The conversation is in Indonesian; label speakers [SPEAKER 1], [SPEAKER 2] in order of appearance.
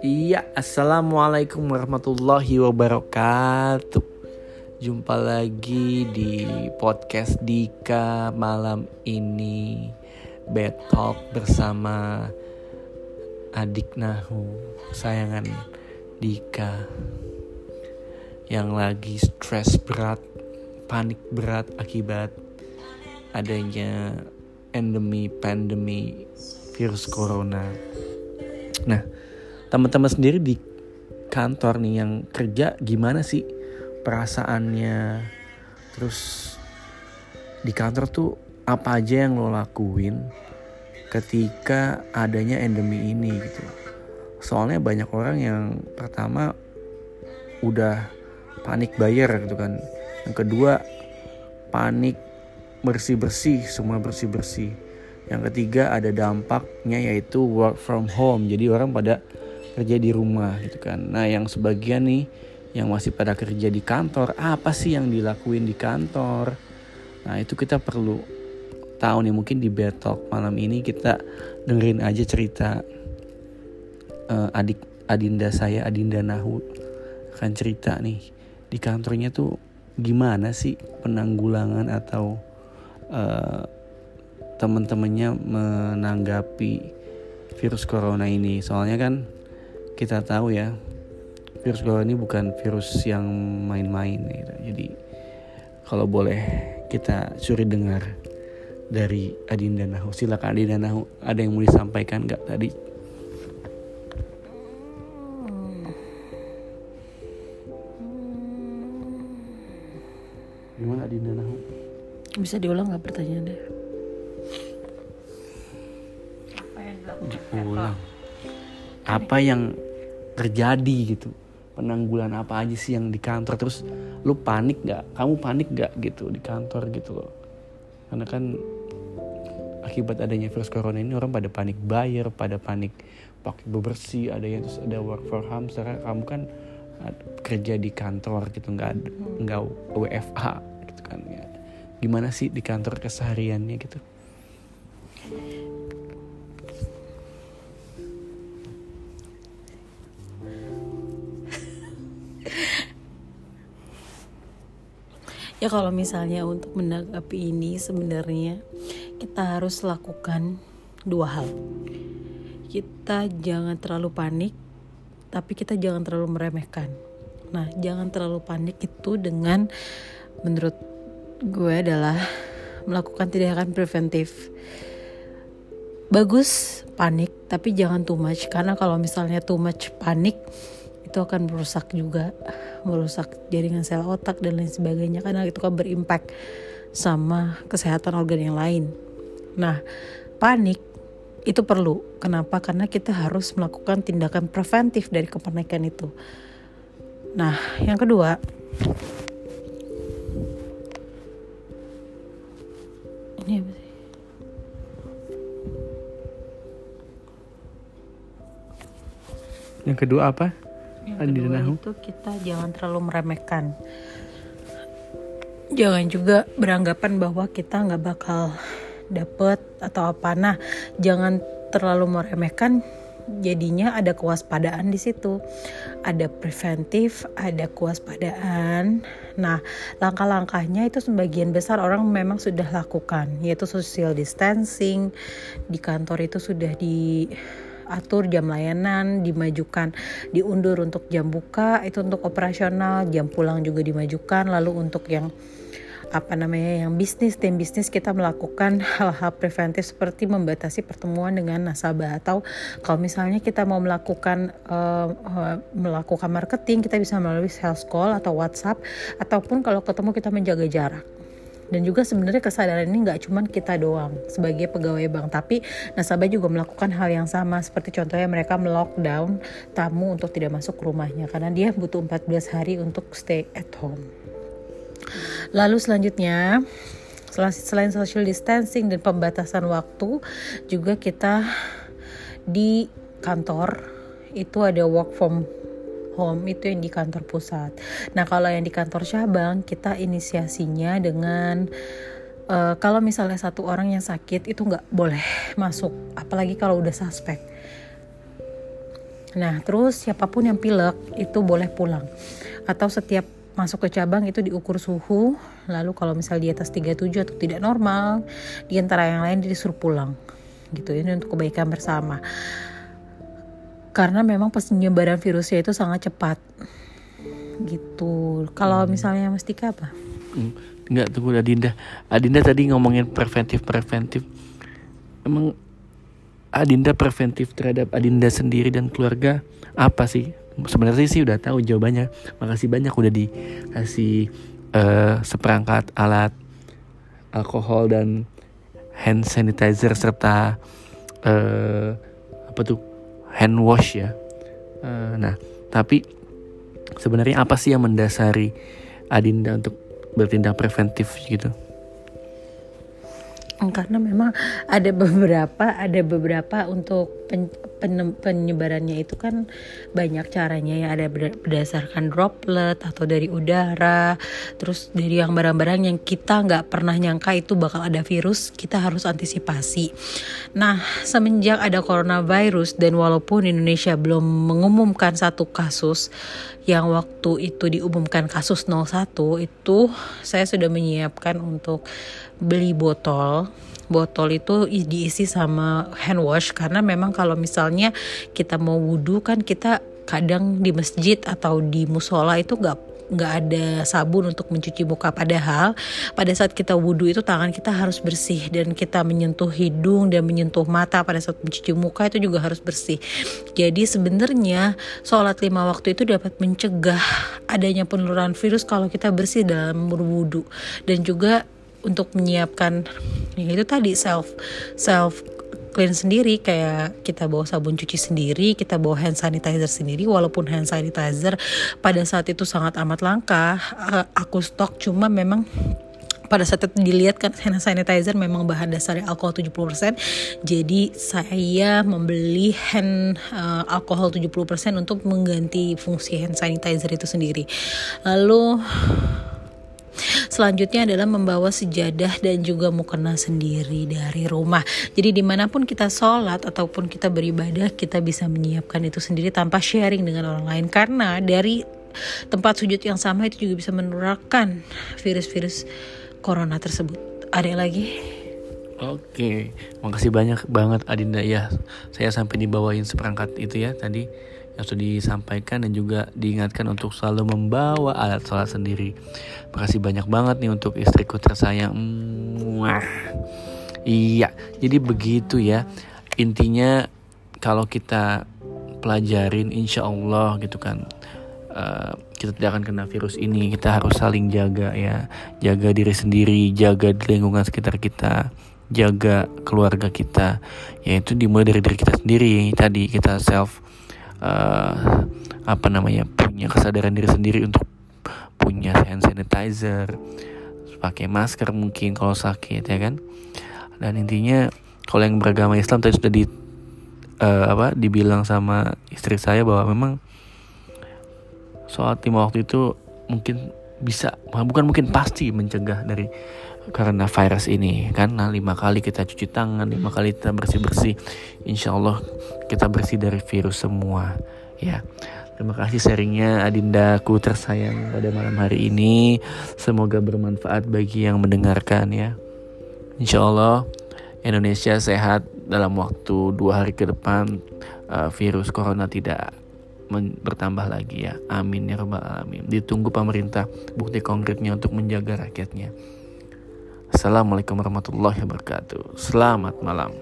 [SPEAKER 1] Iya, assalamualaikum warahmatullahi wabarakatuh. Jumpa lagi di podcast Dika malam ini. Bad Talk bersama adik Nahu, sayangan Dika yang lagi stres berat, panik berat akibat adanya endemi pandemi virus corona. Nah, teman-teman sendiri di kantor nih yang kerja gimana sih perasaannya? Terus di kantor tuh apa aja yang lo lakuin ketika adanya endemi ini gitu? Soalnya banyak orang yang pertama udah panik bayar gitu kan. Yang kedua panik bersih bersih semua bersih bersih yang ketiga ada dampaknya yaitu work from home jadi orang pada kerja di rumah gitu kan. Nah yang sebagian nih yang masih pada kerja di kantor apa sih yang dilakuin di kantor? Nah itu kita perlu tahu nih mungkin di Betok malam ini kita dengerin aja cerita uh, adik Adinda saya Adinda Nahu akan cerita nih di kantornya tuh gimana sih penanggulangan atau uh, teman-temannya menanggapi virus corona ini soalnya kan kita tahu ya virus corona ini bukan virus yang main-main gitu. Jadi kalau boleh kita suri dengar dari Adinda Nahu. Silakan Adinda Nahu, ada yang mau disampaikan nggak tadi?
[SPEAKER 2] Bisa diulang nggak pertanyaannya?
[SPEAKER 1] Diulang. Apa yang terjadi gitu? Penanggulan apa aja sih yang di kantor? Terus lu panik nggak? Kamu panik nggak gitu di kantor gitu loh? Karena kan akibat adanya virus corona ini orang pada panik bayar pada panik pakai bebersih ada yang terus ada work for home sekarang kamu kan kerja di kantor gitu nggak nggak WFH gitu kan ya gimana sih di kantor kesehariannya gitu
[SPEAKER 2] Ya kalau misalnya untuk menanggapi ini sebenarnya kita harus lakukan dua hal. Kita jangan terlalu panik, tapi kita jangan terlalu meremehkan. Nah, jangan terlalu panik itu dengan menurut gue adalah melakukan tindakan preventif. Bagus panik, tapi jangan too much karena kalau misalnya too much panik itu akan merusak juga merusak jaringan sel otak dan lain sebagainya karena itu kan berimpact sama kesehatan organ yang lain. Nah, panik itu perlu. Kenapa? Karena kita harus melakukan tindakan preventif dari kepanikan itu. Nah, yang kedua,
[SPEAKER 1] Yang kedua apa?
[SPEAKER 2] yang kedua itu kita jangan terlalu meremehkan jangan juga beranggapan bahwa kita nggak bakal dapet atau apa nah jangan terlalu meremehkan jadinya ada kewaspadaan di situ. Ada preventif, ada kewaspadaan. Nah, langkah-langkahnya itu sebagian besar orang memang sudah lakukan, yaitu social distancing. Di kantor itu sudah di atur jam layanan dimajukan diundur untuk jam buka itu untuk operasional jam pulang juga dimajukan. Lalu untuk yang apa namanya yang bisnis tim bisnis kita melakukan hal-hal preventif seperti membatasi pertemuan dengan nasabah. Atau kalau misalnya kita mau melakukan uh, melakukan marketing kita bisa melalui sales call atau WhatsApp. Ataupun kalau ketemu kita menjaga jarak dan juga sebenarnya kesadaran ini nggak cuma kita doang sebagai pegawai bank tapi nasabah juga melakukan hal yang sama. Seperti contohnya mereka melockdown tamu untuk tidak masuk ke rumahnya karena dia butuh 14 hari untuk stay at home. Lalu selanjutnya selain social distancing dan pembatasan waktu juga kita di kantor itu ada work from home itu yang di kantor pusat. Nah, kalau yang di kantor cabang kita inisiasinya dengan uh, kalau misalnya satu orang yang sakit itu nggak boleh masuk apalagi kalau udah suspek. Nah terus siapa pun yang pilek itu boleh pulang. Atau setiap masuk ke cabang itu diukur suhu lalu kalau misal di atas 37 atau tidak normal di antara yang lain disuruh pulang. Gitu ini untuk kebaikan bersama karena memang penyebaran virusnya itu sangat cepat gitu kalau misalnya Mustika apa?
[SPEAKER 1] Enggak tunggu Adinda. Adinda tadi ngomongin preventif preventif. Emang Adinda preventif terhadap Adinda sendiri dan keluarga apa sih? Sebenarnya sih udah tahu jawabannya. Makasih banyak udah dikasih uh, seperangkat alat alkohol dan hand sanitizer serta uh, apa tuh hand wash ya. Uh, nah, tapi sebenarnya apa sih yang mendasari Adinda untuk bertindak preventif gitu
[SPEAKER 2] karena memang ada beberapa ada beberapa untuk pen, pen, penyebarannya itu kan banyak caranya ya. Ada berdasarkan droplet atau dari udara terus dari yang barang-barang yang kita nggak pernah nyangka itu bakal ada virus kita harus antisipasi. Nah semenjak ada coronavirus dan walaupun Indonesia belum mengumumkan satu kasus yang waktu itu diumumkan kasus 01 itu saya sudah menyiapkan untuk beli botol botol itu diisi sama hand wash. Karena memang kalau misalnya kita mau wudhu kan kita kadang di masjid atau di musola itu nggak nggak ada sabun untuk mencuci muka. Padahal pada saat kita wudhu itu tangan kita harus bersih dan kita menyentuh hidung dan menyentuh mata pada saat mencuci muka itu juga harus bersih. Jadi sebenarnya sholat lima waktu itu dapat mencegah adanya penularan virus kalau kita bersih dalam berwudhu dan juga untuk menyiapkan ya itu tadi self self clean sendiri. Kayak kita bawa sabun cuci sendiri, kita bawa hand sanitizer sendiri. Walaupun hand sanitizer pada saat itu sangat amat langka. Uh, aku stok. Cuma memang pada saat itu dilihat kan hand sanitizer memang bahan dasarnya alkohol 70% jadi saya membeli hand uh, alkohol 70% untuk mengganti fungsi hand sanitizer itu sendiri. Lalu Selanjutnya adalah membawa sejadah dan juga mukena sendiri dari rumah. Jadi di mana pun kita sholat ataupun kita beribadah, kita bisa menyiapkan itu sendiri tanpa sharing dengan orang lain. Karena dari tempat sujud yang sama itu juga bisa menularkan virus-virus corona tersebut. Ada lagi?
[SPEAKER 1] Oke, makasih banyak banget Adinda ya. Saya sampai dibawain seperangkat itu ya tadi yang sudah disampaikan dan juga diingatkan untuk selalu membawa alat sholat sendiri. Makasih banyak banget nih untuk istriku tersayang. Mwah. Iya, jadi begitu ya. Intinya kalau kita pelajarin insya Allah gitu kan uh, kita tidak akan kena virus ini kita harus saling jaga ya jaga diri sendiri jaga lingkungan sekitar kita jaga keluarga kita yaitu dimulai dari diri kita sendiri tadi kita self uh, apa namanya punya kesadaran diri sendiri untuk punya hand sanitizer pakai masker mungkin kalau sakit ya kan? Dan intinya kalau yang beragama Islam tadi sudah di uh, apa dibilang sama istri saya bahwa memang soal lima waktu itu mungkin bisa bukan mungkin pasti mencegah dari karena virus ini nah, lima kali kita cuci tangan lima kali kita bersih bersih insya Allah kita bersih dari virus semua ya. Terima kasih sharingnya Adinda ku tersayang pada malam hari ini. Semoga bermanfaat bagi yang mendengarkan ya. Insya Allah Indonesia sehat dalam waktu dua hari ke depan uh, virus corona tidak bertambah lagi ya. Amin ya rabbal alamin. Ditunggu pemerintah bukti konkretnya untuk menjaga rakyatnya Assalamualaikum warahmatullahi wabarakatuh. Selamat malam.